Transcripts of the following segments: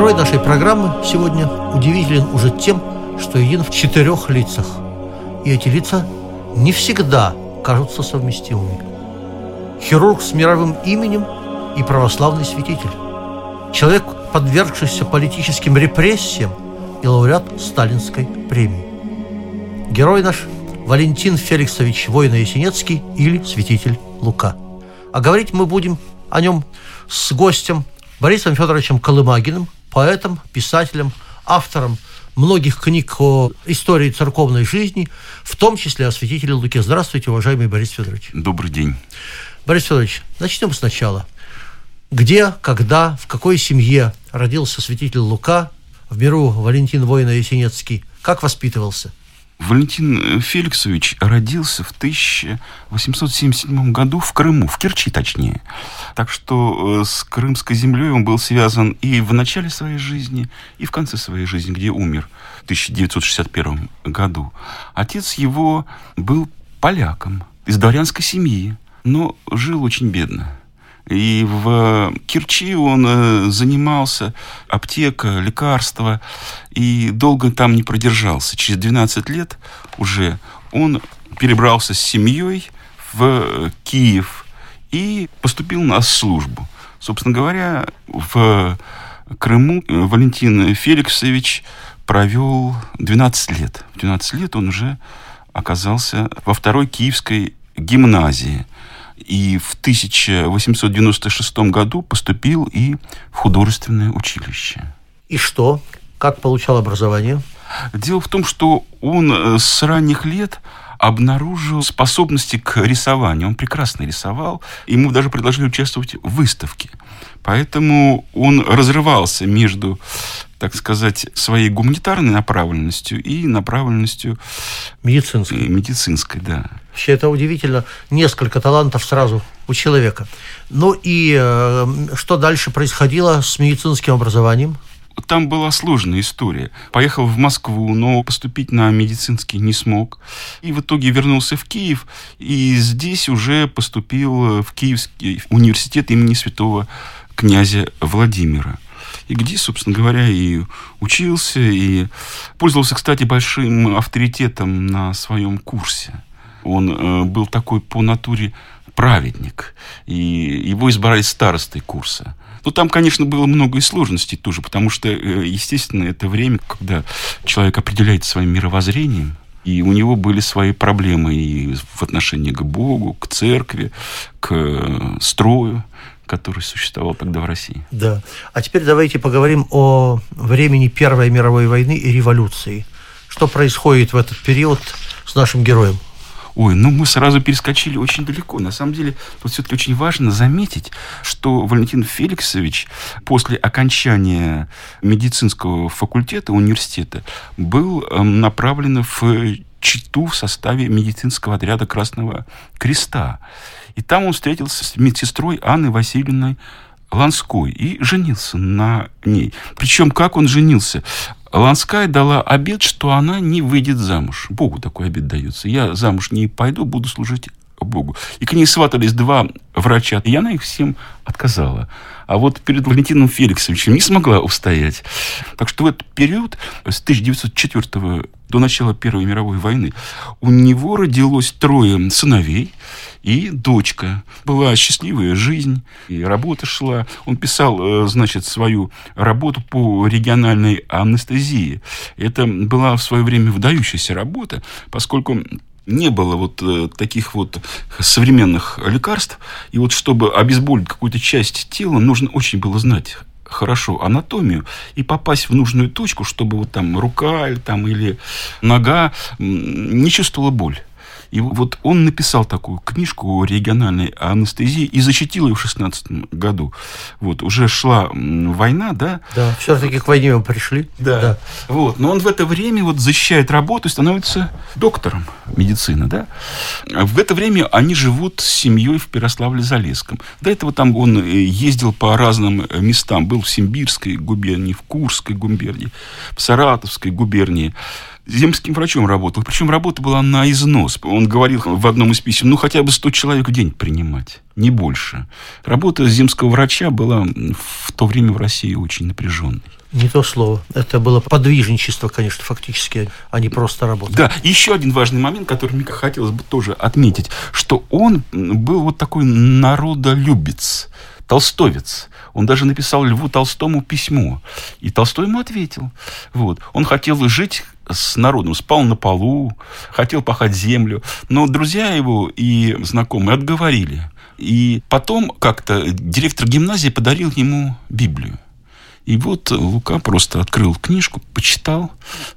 Герой нашей программы сегодня удивителен уже тем, что един в четырех лицах. И эти лица не всегда кажутся совместимыми. Хирург с мировым именем и православный святитель. Человек, подвергшийся политическим репрессиям и лауреат Сталинской премии. Герой наш Валентин Феликсович Воина-Ясенецкий или святитель Лука. А говорить мы будем о нем с гостем Борисом Федоровичем Колымагиным, поэтом, писателем, автором многих книг о истории церковной жизни, в том числе о святителе Луке. Здравствуйте, уважаемый Борис Федорович. Добрый день. Борис Федорович, начнем сначала. Где, когда, в какой семье родился святитель Лука, в миру Валентин Воина Есенецкий? Как воспитывался? Валентин Феликсович родился в 1877 году в Крыму, в Керчи точнее. Так что э, с крымской землей он был связан и в начале своей жизни, и в конце своей жизни, где умер в 1961 году. Отец его был поляком из дворянской семьи, но жил очень бедно. И в Керчи он э, занимался аптека, лекарства, и долго там не продержался. Через 12 лет уже он перебрался с семьей в Киев и поступил на службу. Собственно говоря, в Крыму Валентин Феликсович провел 12 лет. В 12 лет он уже оказался во второй киевской гимназии – и в 1896 году поступил и в художественное училище. И что? Как получал образование? Дело в том, что он э, с ранних лет обнаружил способности к рисованию. Он прекрасно рисовал. Ему даже предложили участвовать в выставке. Поэтому он разрывался между, так сказать, своей гуманитарной направленностью и направленностью медицинской. Медицинской, да. Вообще это удивительно. Несколько талантов сразу у человека. Ну и э, что дальше происходило с медицинским образованием? Там была сложная история. Поехал в Москву, но поступить на медицинский не смог. И в итоге вернулся в Киев. И здесь уже поступил в Киевский университет имени святого князя Владимира. И где, собственно говоря, и учился, и пользовался, кстати, большим авторитетом на своем курсе. Он э, был такой по натуре праведник, и его избрали старостой курса. Ну, там, конечно, было много и сложностей тоже, потому что, э, естественно, это время, когда человек определяет своим мировоззрением, и у него были свои проблемы и в отношении к Богу, к церкви, к э, строю, который существовал тогда в России. Да. А теперь давайте поговорим о времени Первой мировой войны и революции. Что происходит в этот период с нашим героем? Ой, ну мы сразу перескочили очень далеко. На самом деле, тут все-таки очень важно заметить, что Валентин Феликсович после окончания медицинского факультета университета был эм, направлен в Читу в составе медицинского отряда Красного Креста. И там он встретился с медсестрой Анной Васильевной Ланской и женился на ней. Причем как он женился? Ланская дала обед, что она не выйдет замуж. Богу такой обед дается. Я замуж не пойду, буду служить Богу. И к ней сватались два врача, и она их всем отказала. А вот перед Валентином Феликсовичем не смогла устоять. Так что в этот период, с 1904 до начала Первой мировой войны, у него родилось трое сыновей – и дочка. Была счастливая жизнь, и работа шла. Он писал, э, значит, свою работу по региональной анестезии. Это была в свое время выдающаяся работа, поскольку не было вот э, таких вот современных лекарств. И вот чтобы обезболить какую-то часть тела, нужно очень было знать хорошо анатомию и попасть в нужную точку, чтобы вот там рука там, или нога не чувствовала боль. И вот он написал такую книжку о региональной анестезии и защитил ее в 16 году. Вот, уже шла война, да? Да, все-таки к войне мы пришли. Да. да. Вот, но он в это время вот защищает работу и становится доктором медицины, да? В это время они живут с семьей в Перославле-Залесском. До этого там он э, ездил по разным местам. Был в Симбирской губернии, в Курской губернии, в Саратовской губернии земским врачом работал. Причем работа была на износ. Он говорил в одном из писем, ну, хотя бы 100 человек в день принимать, не больше. Работа земского врача была в то время в России очень напряженной. Не то слово. Это было подвижничество, конечно, фактически, а не просто работа. Да, еще один важный момент, который мне хотелось бы тоже отметить, что он был вот такой народолюбец, толстовец. Он даже написал Льву Толстому письмо. И Толстой ему ответил. Вот. Он хотел жить с народом, спал на полу, хотел пахать землю. Но друзья его и знакомые отговорили. И потом как-то директор гимназии подарил ему Библию. И вот Лука просто открыл книжку, почитал,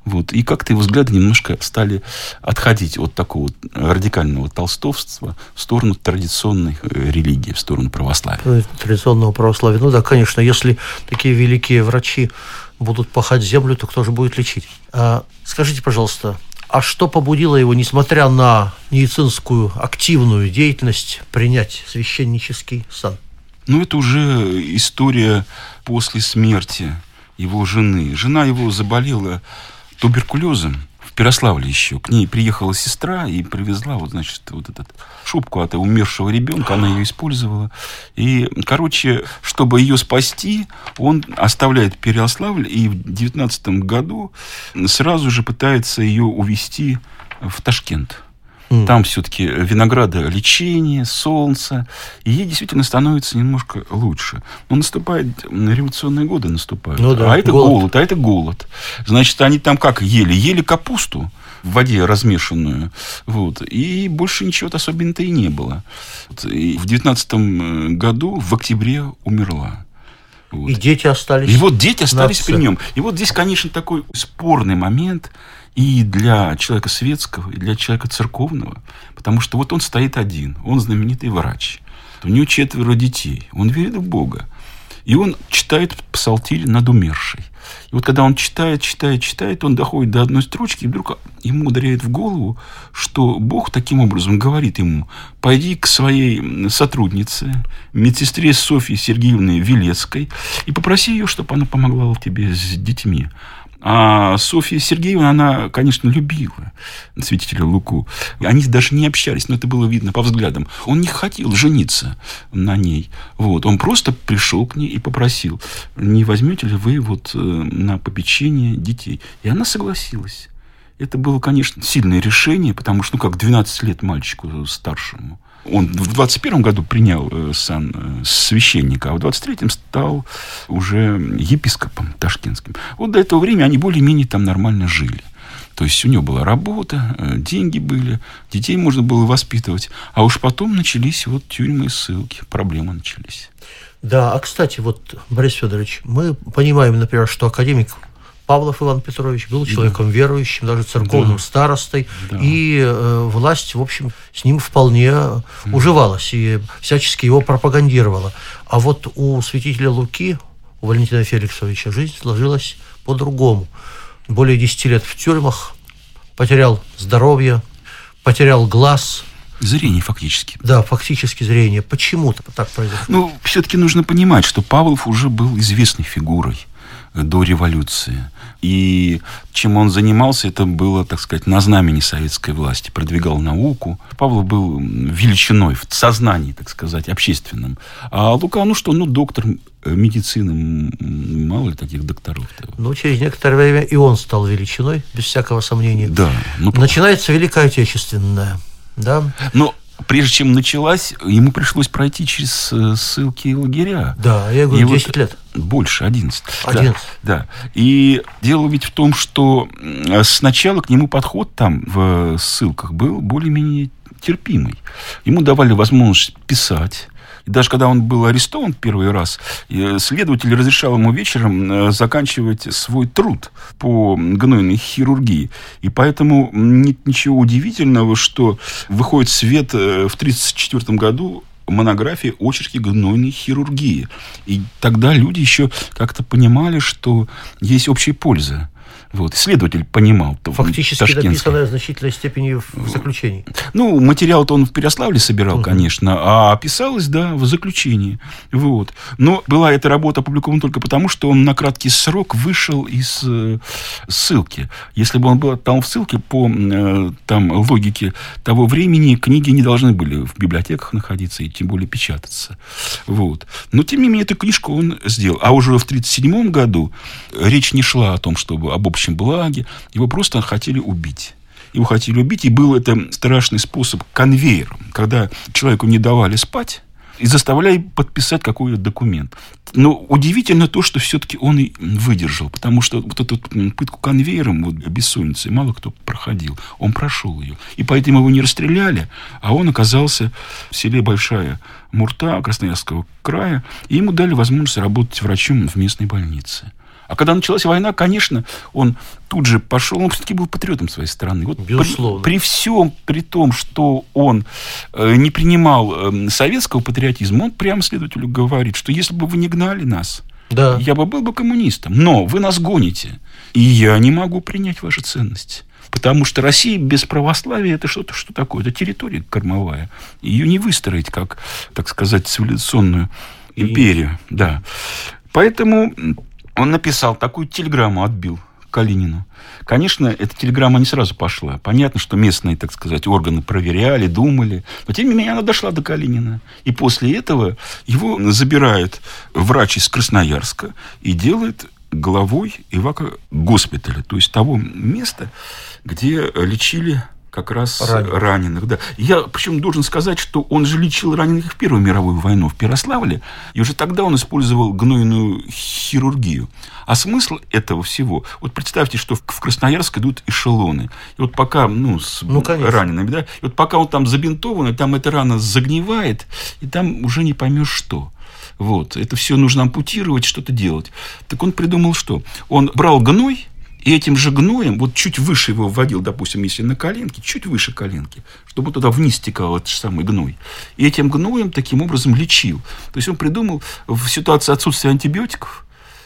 вот, и как-то его взгляды немножко стали отходить от такого радикального толстовства в сторону традиционной э, религии, в сторону православия. Ну, традиционного православия. Ну да, конечно, если такие великие врачи будут пахать землю, то кто же будет лечить? А, скажите, пожалуйста, а что побудило его, несмотря на медицинскую активную деятельность, принять священнический сан? Ну, это уже история после смерти его жены. Жена его заболела туберкулезом в Перославле еще. К ней приехала сестра и привезла вот, значит, вот этот шубку от умершего ребенка. Она ее использовала. И, короче, чтобы ее спасти, он оставляет Переославль и в девятнадцатом году сразу же пытается ее увезти в Ташкент. Mm. Там все-таки винограда лечение, солнце. И ей действительно становится немножко лучше. Но наступает, революционные годы наступают. Ну, да, а это голод. голод, а это голод. Значит, они там как ели? Ели капусту в воде размешанную. Вот. И больше ничего особенно-то и не было. И в девятнадцатом э, году, в октябре, умерла. Вот. И дети остались. И вот дети остались при нем. И вот здесь, конечно, такой спорный момент и для человека светского, и для человека церковного, потому что вот он стоит один, он знаменитый врач, у него четверо детей, он верит в Бога, и он читает псалтирь над умершей. И вот когда он читает, читает, читает, он доходит до одной строчки, и вдруг ему ударяет в голову, что Бог таким образом говорит ему, пойди к своей сотруднице, медсестре Софье Сергеевне Велецкой, и попроси ее, чтобы она помогла тебе с детьми. А Софья Сергеевна, она, конечно, любила святителя Луку. Они даже не общались, но это было видно по взглядам. Он не хотел жениться на ней. Вот. Он просто пришел к ней и попросил, не возьмете ли вы вот э, на попечение детей? И она согласилась. Это было, конечно, сильное решение, потому что, ну, как 12 лет мальчику старшему. Он в 21 году принял э, сан э, священника, а в 23-м стал уже епископом ташкентским. Вот до этого времени они более-менее там нормально жили. То есть у него была работа, э, деньги были, детей можно было воспитывать. А уж потом начались вот тюрьмы и ссылки, проблемы начались. Да, а кстати, вот, Борис Федорович, мы понимаем, например, что академик Павлов Иван Петрович был человеком да. верующим, даже церковным да. старостой, да. и э, власть, в общем, с ним вполне mm. уживалась и всячески его пропагандировала. А вот у святителя Луки, у Валентина Феликсовича, жизнь сложилась по-другому. Более 10 лет в тюрьмах, потерял здоровье, потерял глаз – Зрение фактически. Да, фактически зрение. Почему так произошло? Ну, все-таки нужно понимать, что Павлов уже был известной фигурой до революции. И чем он занимался, это было, так сказать, на знамени советской власти. Продвигал науку. Павлов был величиной в сознании, так сказать, общественном. А Лука, ну что, ну доктор медицины, мало ли таких докторов. -то. Ну, через некоторое время и он стал величиной, без всякого сомнения. Да. Ну, Начинается Великая Отечественная. Да. Но прежде чем началась, ему пришлось пройти через э, ссылки и лагеря. Да, я говорю, и 10 вот лет. Больше, 11. 11. Да, да. И дело ведь в том, что сначала к нему подход там в ссылках был более-менее терпимый. Ему давали возможность писать, И даже когда он был арестован первый раз, следователь разрешал ему вечером заканчивать свой труд по гнойной хирургии. И поэтому нет ничего удивительного, что выходит свет в 1934 году монография «Очерки гнойной хирургии». И тогда люди еще как-то понимали, что есть общая польза. Вот. Исследователь понимал. Фактически написанное в значительной степени в заключении. Ну, материал-то он в Переславле собирал, угу. конечно, а писалось, да, в заключении. Вот. Но была эта работа опубликована только потому, что он на краткий срок вышел из э, ссылки. Если бы он был там в ссылке, по э, там, логике того времени, книги не должны были в библиотеках находиться и тем более печататься. Вот. Но, тем не менее, эту книжку он сделал. А уже в 1937 году речь не шла о том, чтобы об общем общем благе. Его просто хотели убить. Его хотели убить, и был это страшный способ конвейером, когда человеку не давали спать, и заставляли подписать какой-то документ. Но удивительно то, что все-таки он и выдержал, потому что вот эту пытку конвейером, вот, бессонницей, мало кто проходил. Он прошел ее. И поэтому его не расстреляли, а он оказался в селе Большая Мурта Красноярского края, и ему дали возможность работать врачом в местной больнице. А когда началась война, конечно, он тут же пошел, он все-таки был патриотом своей страны. Вот Безусловно. При, при всем, при том, что он э, не принимал э, советского патриотизма, он прямо следователю говорит, что если бы вы не гнали нас, да. я бы был бы коммунистом. Но вы нас гоните, и я не могу принять ваши ценности. Потому что Россия без православия это что-то что такое? Это территория кормовая. Ее не выстроить как, так сказать, цивилизационную империю. И... Да. Поэтому он написал, такую телеграмму отбил Калинину. Конечно, эта телеграмма не сразу пошла. Понятно, что местные, так сказать, органы проверяли, думали. Но, тем не менее, она дошла до Калинина. И после этого его забирает врач из Красноярска и делает главой Ивака госпиталя, то есть того места, где лечили как раз раненых. раненых да. Я причем должен сказать, что он же лечил раненых в Первую мировую войну в Перославле, и уже тогда он использовал гнойную хирургию. А смысл этого всего, вот представьте, что в Красноярск идут эшелоны. И вот пока, ну, с ну, ранеными, да, и вот пока он там забинтован, и там эта рана загнивает, и там уже не поймешь что. Вот. Это все нужно ампутировать, что-то делать. Так он придумал что? Он брал гной, и этим же гноем, вот чуть выше его вводил, допустим, если на коленке, чуть выше коленки, чтобы туда вниз стекал этот же самый гной. И этим гноем таким образом лечил. То есть он придумал в ситуации отсутствия антибиотиков,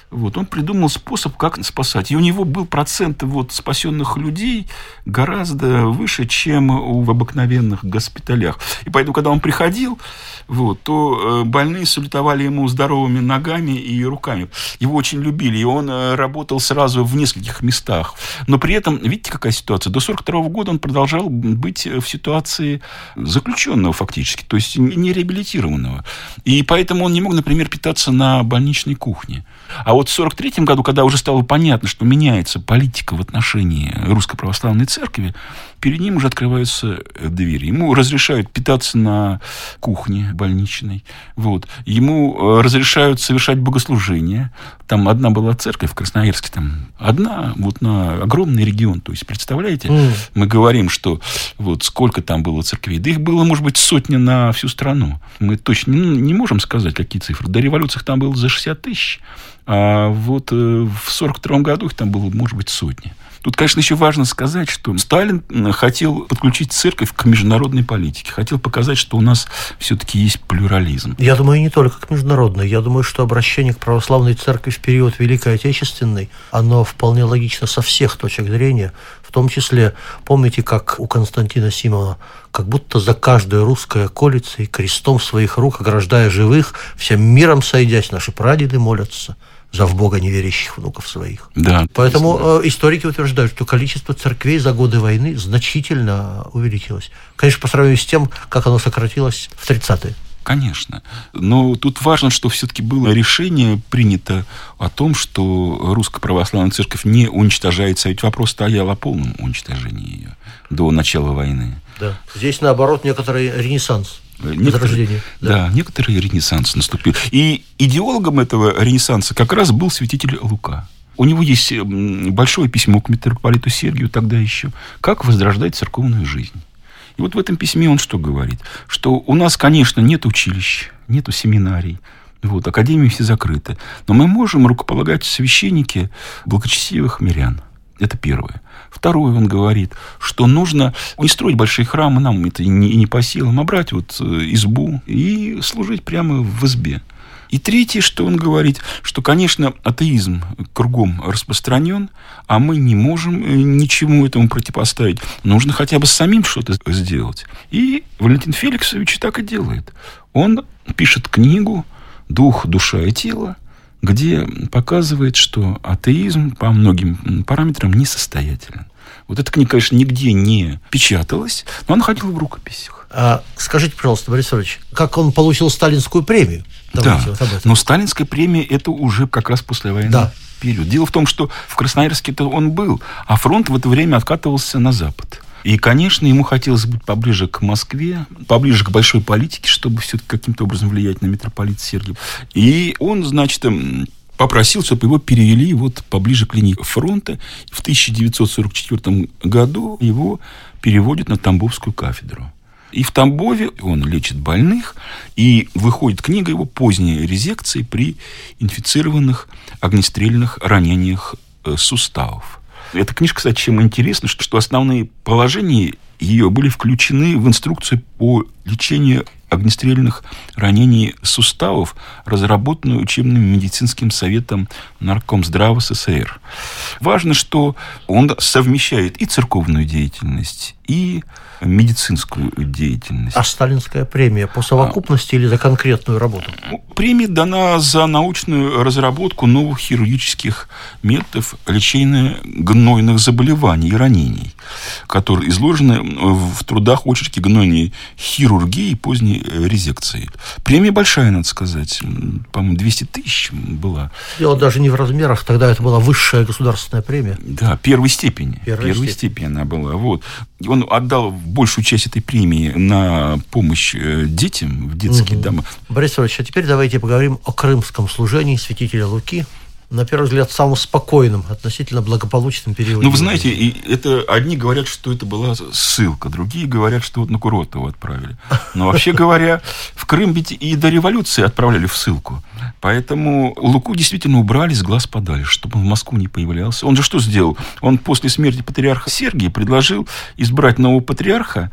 вот, он придумал способ, как спасать. И у него был процент вот, спасенных людей гораздо выше, чем в обыкновенных госпиталях. И поэтому, когда он приходил, вот, то э, больные салютовали ему здоровыми ногами и руками. Его очень любили, и он э, работал сразу в нескольких местах. Но при этом, видите, какая ситуация? До 42 года он продолжал быть в ситуации заключенного фактически, то есть не реабилитированного. И поэтому он не мог, например, питаться на больничной кухне. А вот в 1943 году, когда уже стало понятно, что меняется политика в отношении Русской Православной Церкви, перед ним уже открываются э, двери. Ему разрешают питаться на кухне больничной. Вот. Ему э, разрешают совершать богослужения. Там одна была церковь в Красноярске, там одна вот на огромный регион. То есть, представляете, mm. мы говорим, что вот сколько там было церквей. Да их было, может быть, сотня на всю страну. Мы точно не, не можем сказать, какие цифры. До революции там было за 60 тысяч. А вот э, в 1942 году их там было, может быть, сотни. Тут, конечно, еще важно сказать, что Сталин хотел подключить церковь к международной политике. Хотел показать, что у нас все-таки есть плюрализм. Я думаю, не только к международной. Я думаю, что обращение к православной церкви в период Великой Отечественной, оно вполне логично со всех точек зрения. В том числе, помните, как у Константина Симона, как будто за каждое русское колицей, крестом своих рук, ограждая живых, всем миром сойдясь, наши прадеды молятся – за в Бога неверящих внуков своих. Да. Поэтому. Э, историки утверждают, что количество церквей за годы войны значительно увеличилось. Конечно, по сравнению с тем, как оно сократилось в 30-е. Конечно. Но тут важно, что все-таки было решение принято о том, что Русская Православная Церковь не уничтожается. Ведь вопрос стоял о полном уничтожении ее до начала войны. Да. Здесь, наоборот, некоторый ренессанс. Некоторые, да. да, некоторый ренессанс наступил. И идеологом этого ренессанса как раз был святитель Лука. У него есть большое письмо к митрополиту Сергию тогда еще. Как возрождать церковную жизнь. И вот в этом письме он что говорит? Что у нас, конечно, нет училищ, нету семинарий, вот, академии все закрыты. Но мы можем рукополагать священники благочестивых мирян. Это первое. Второе, он говорит, что нужно не строить большие храмы, нам это не, не по силам, а брать вот э, избу и служить прямо в избе. И третье, что он говорит, что, конечно, атеизм кругом распространен, а мы не можем э, ничему этому противопоставить. Нужно хотя бы самим что-то сделать. И Валентин Феликсович так и делает. Он пишет книгу «Дух, душа и тело», где показывает, что атеизм по многим параметрам несостоятелен. Вот эта книга, конечно, нигде не печаталась, но она ходила в рукописях. А скажите, пожалуйста, Борис Ильич, как он получил сталинскую премию? Давайте да, вот об этом. но сталинская премия это уже как раз после войны. Да. Период. Дело в том, что в Красноярске-то он был, а фронт в это время откатывался на запад. И, конечно, ему хотелось быть поближе к Москве, поближе к большой политике, чтобы все-таки каким-то образом влиять на митрополита Сергия. И он, значит, попросил, чтобы его перевели вот поближе к линии фронта. В 1944 году его переводят на Тамбовскую кафедру. И в Тамбове он лечит больных, и выходит книга его «Поздние резекции при инфицированных огнестрельных ранениях э, суставов». Эта книжка, кстати, чем интересна, что, основные положения ее были включены в инструкцию по лечению огнестрельных ранений суставов, разработанную учебным медицинским советом Наркомздрава СССР. Важно, что он совмещает и церковную деятельность, и медицинскую деятельность. А сталинская премия по совокупности а, или за конкретную работу? Премия дана за научную разработку новых хирургических методов лечения гнойных заболеваний и ранений, которые изложены в трудах очереди гнойной хирургии и поздней резекции. Премия большая, надо сказать. По-моему, 200 тысяч была. Дело даже не в размерах, тогда это была высшая государственная премия. Да, первой степени. Первой, первой степени. степени она была. Вот. Он отдал большую часть этой премии на помощь э, детям в детские угу. дома. Борис Иванович, а теперь давайте поговорим о крымском служении святителя Луки на первый взгляд, самым спокойным, относительно благополучным периодом. Ну, вы знаете, и это одни говорят, что это была ссылка, другие говорят, что вот на Куротова отправили. Но вообще говоря, в Крым ведь и до революции отправляли в ссылку. Поэтому Луку действительно убрали с глаз подальше, чтобы он в Москву не появлялся. Он же что сделал? Он после смерти патриарха Сергия предложил избрать нового патриарха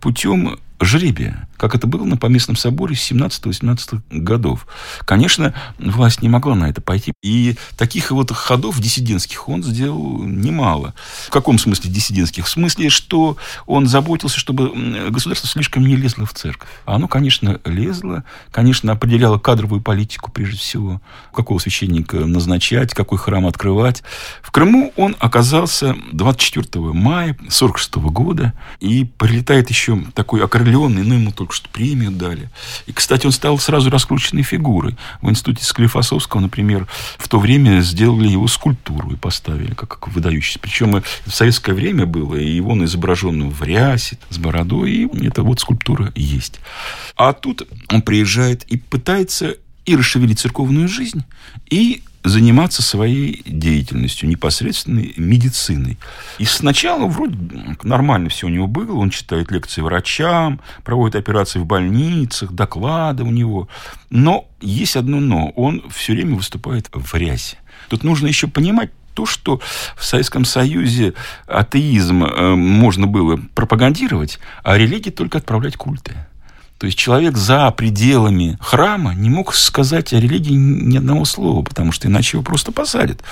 путем жребия, как это было на Поместном соборе 17-18 годов. Конечно, власть не могла на это пойти. И таких вот ходов диссидентских он сделал немало. В каком смысле диссидентских? В смысле, что он заботился, чтобы государство слишком не лезло в церковь. Оно, конечно, лезло, конечно, определяло кадровую политику, прежде всего, какого священника назначать, какой храм открывать. В Крыму он оказался 24 мая 1946 года, и прилетает еще такой окружающий окрыленный, ну, ему только что премию дали. И, кстати, он стал сразу раскрученной фигурой. В институте Склифосовского, например, в то время сделали его скульптуру и поставили как, выдающийся. Причем в советское время было, и он изображен в рясе, с бородой, и это вот скульптура есть. А тут он приезжает и пытается и расшевелить церковную жизнь, и заниматься своей деятельностью, непосредственной медициной. И сначала вроде нормально все у него было. Он читает лекции врачам, проводит операции в больницах, доклады у него. Но есть одно но. Он все время выступает в рясе. Тут нужно еще понимать то, что в Советском Союзе атеизм э, можно было пропагандировать, а религии только отправлять культы. То есть человек за пределами храма не мог сказать о религии ни одного слова, потому что иначе его просто посадят.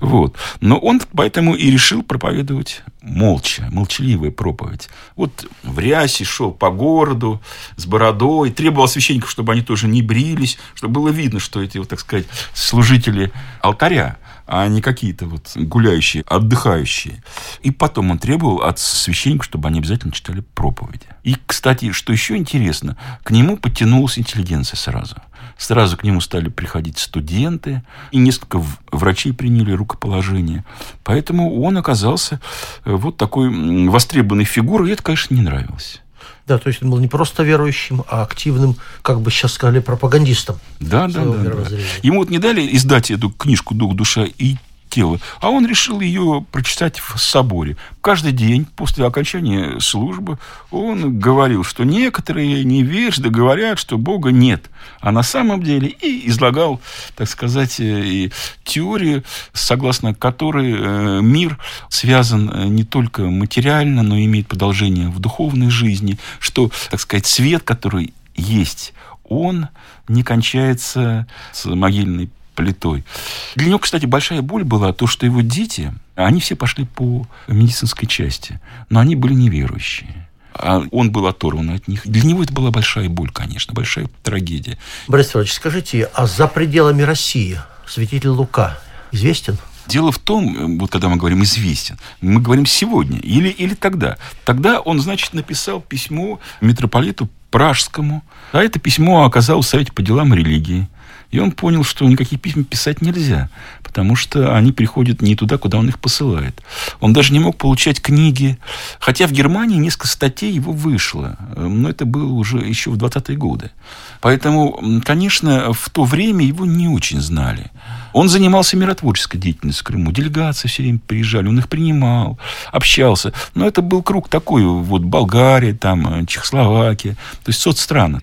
Вот. Но он поэтому и решил проповедовать молча, молчаливая проповедь. Вот в рясе шел по городу с бородой, требовал священников, чтобы они тоже не брились, чтобы было видно, что эти, вот, так сказать, служители алтаря а не какие-то вот гуляющие, отдыхающие. И потом он требовал от священников, чтобы они обязательно читали проповеди. И, кстати, что еще интересно, к нему подтянулась интеллигенция сразу. Сразу к нему стали приходить студенты, и несколько врачей приняли рукоположение. Поэтому он оказался э, вот такой востребованной фигурой, и это, конечно, не нравилось. Да, то есть он был не просто верующим, а активным, как бы сейчас сказали, пропагандистом. Да, да, да, да. Ему вот не дали издать эту книжку «Дух, душа и тело, а он решил ее прочитать в соборе. Каждый день после окончания службы он говорил, что некоторые невежды говорят, что Бога нет, а на самом деле и излагал, так сказать, э, и теорию, согласно которой э, мир связан э, не только материально, но имеет продолжение в духовной жизни, что, так сказать, свет, который есть, он не кончается с могильной плитой. Для него, кстати, большая боль была то, что его дети, они все пошли по медицинской части, но они были неверующие. А он был оторван от них. Для него это была большая боль, конечно, большая трагедия. Борис Иванович, скажите, а за пределами России святитель Лука известен? Дело в том, вот когда мы говорим известен, мы говорим сегодня или, или тогда. Тогда он, значит, написал письмо митрополиту Пражскому, а это письмо оказалось в Совете по делам религии. И он понял, что никакие письма писать нельзя, потому что они приходят не туда, куда он их посылает. Он даже не мог получать книги, хотя в Германии несколько статей его вышло, но это было уже еще в 20-е годы. Поэтому, конечно, в то время его не очень знали. Он занимался миротворческой деятельностью в Крыму. Делегации все время приезжали, он их принимал, общался. Но это был круг такой, вот Болгария, там, Чехословакия, то есть соцстраны.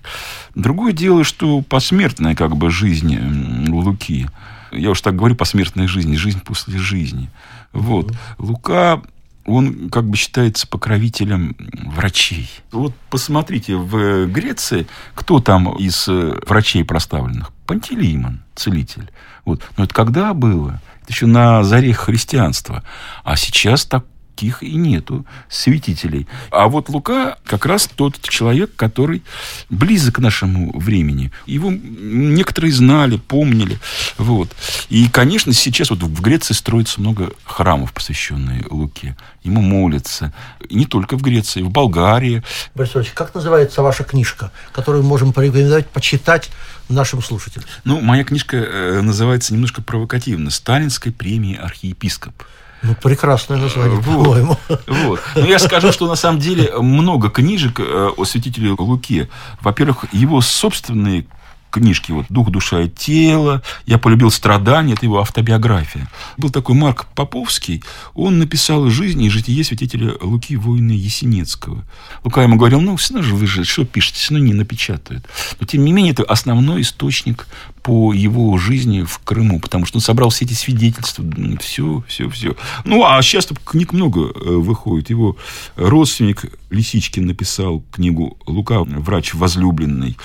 Другое дело, что посмертная как бы жизнь Луки, я уж так говорю, посмертная жизнь, жизнь после жизни. Вот. Лука он как бы считается покровителем врачей. Вот посмотрите, в Греции кто там из э, врачей проставленных? Пантелеймон, целитель. Вот. Но это когда было? Это еще на заре христианства. А сейчас так таких и нету святителей. А вот Лука как раз тот человек, который близок к нашему времени. Его некоторые знали, помнили. Вот. И, конечно, сейчас вот в Греции строится много храмов, посвященных Луке. Ему молятся. И не только в Греции, в Болгарии. Борис Ильич, как называется ваша книжка, которую можем порекомендовать почитать нашим слушателям? Ну, моя книжка э, называется немножко провокативно «Сталинской премии архиепископ». Ну, прекрасное название, вот. по-моему. Вот. Но я скажу, что на самом деле много книжек э, о святителе Луке. Во-первых, его собственные книжки вот «Дух, душа и тело», «Я полюбил страдания», это его автобиография. Был такой Марк Поповский, он написал «Жизнь и житие святителя Луки воина Есенинского». Лука ему говорил, ну, все равно же вы же что пишете, все равно не напечатают. Но, тем не менее, это основной источник по его жизни в Крыму, потому что он собрал все эти свидетельства, все, все, все. Ну, а сейчас книг много э, выходит. Его родственник Лисичкин написал книгу «Лука, врач возлюбленный».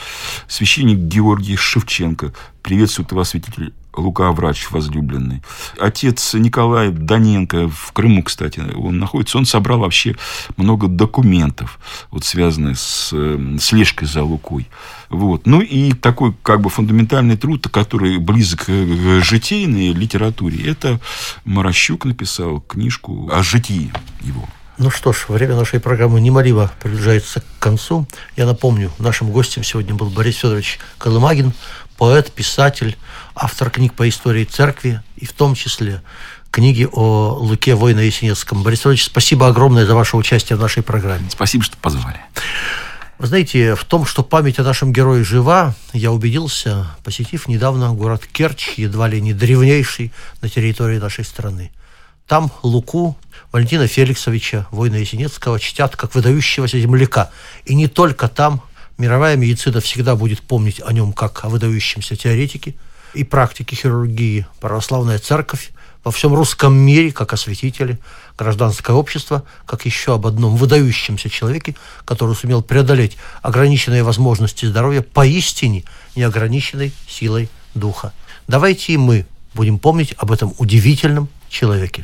Священник Георгий Шевченко «Приветствует вас, святитель Лука Врач возлюбленный. Отец Николай Даненко в Крыму, кстати, он находится. Он собрал вообще много документов, вот, связанных с э, слежкой за Лукой. Вот. Ну и такой как бы фундаментальный труд, который близок к житейной литературе, это Маращук написал книжку о житии его. Ну что ж, время нашей программы немаливо приближается к концу. Я напомню, нашим гостем сегодня был Борис Федорович Колымагин, поэт, писатель, автор книг по истории церкви, и в том числе книги о Луке Война Есенинском. Борис Федорович, спасибо огромное за ваше участие в нашей программе. Спасибо, что позвали. Вы знаете, в том, что память о нашем герое жива, я убедился, посетив недавно город Керчь, едва ли не древнейший на территории нашей страны. Там Луку Валентина Феликсовича, воина Есенинского, чтят как выдающегося земляка. И не только там. Мировая медицина всегда будет помнить о нем как о выдающемся теоретике и практике хирургии. Православная церковь во всем русском мире, как осветители, гражданское общество, как еще об одном выдающемся человеке, который сумел преодолеть ограниченные возможности здоровья поистине неограниченной силой духа. Давайте и мы будем помнить об этом удивительном человеке.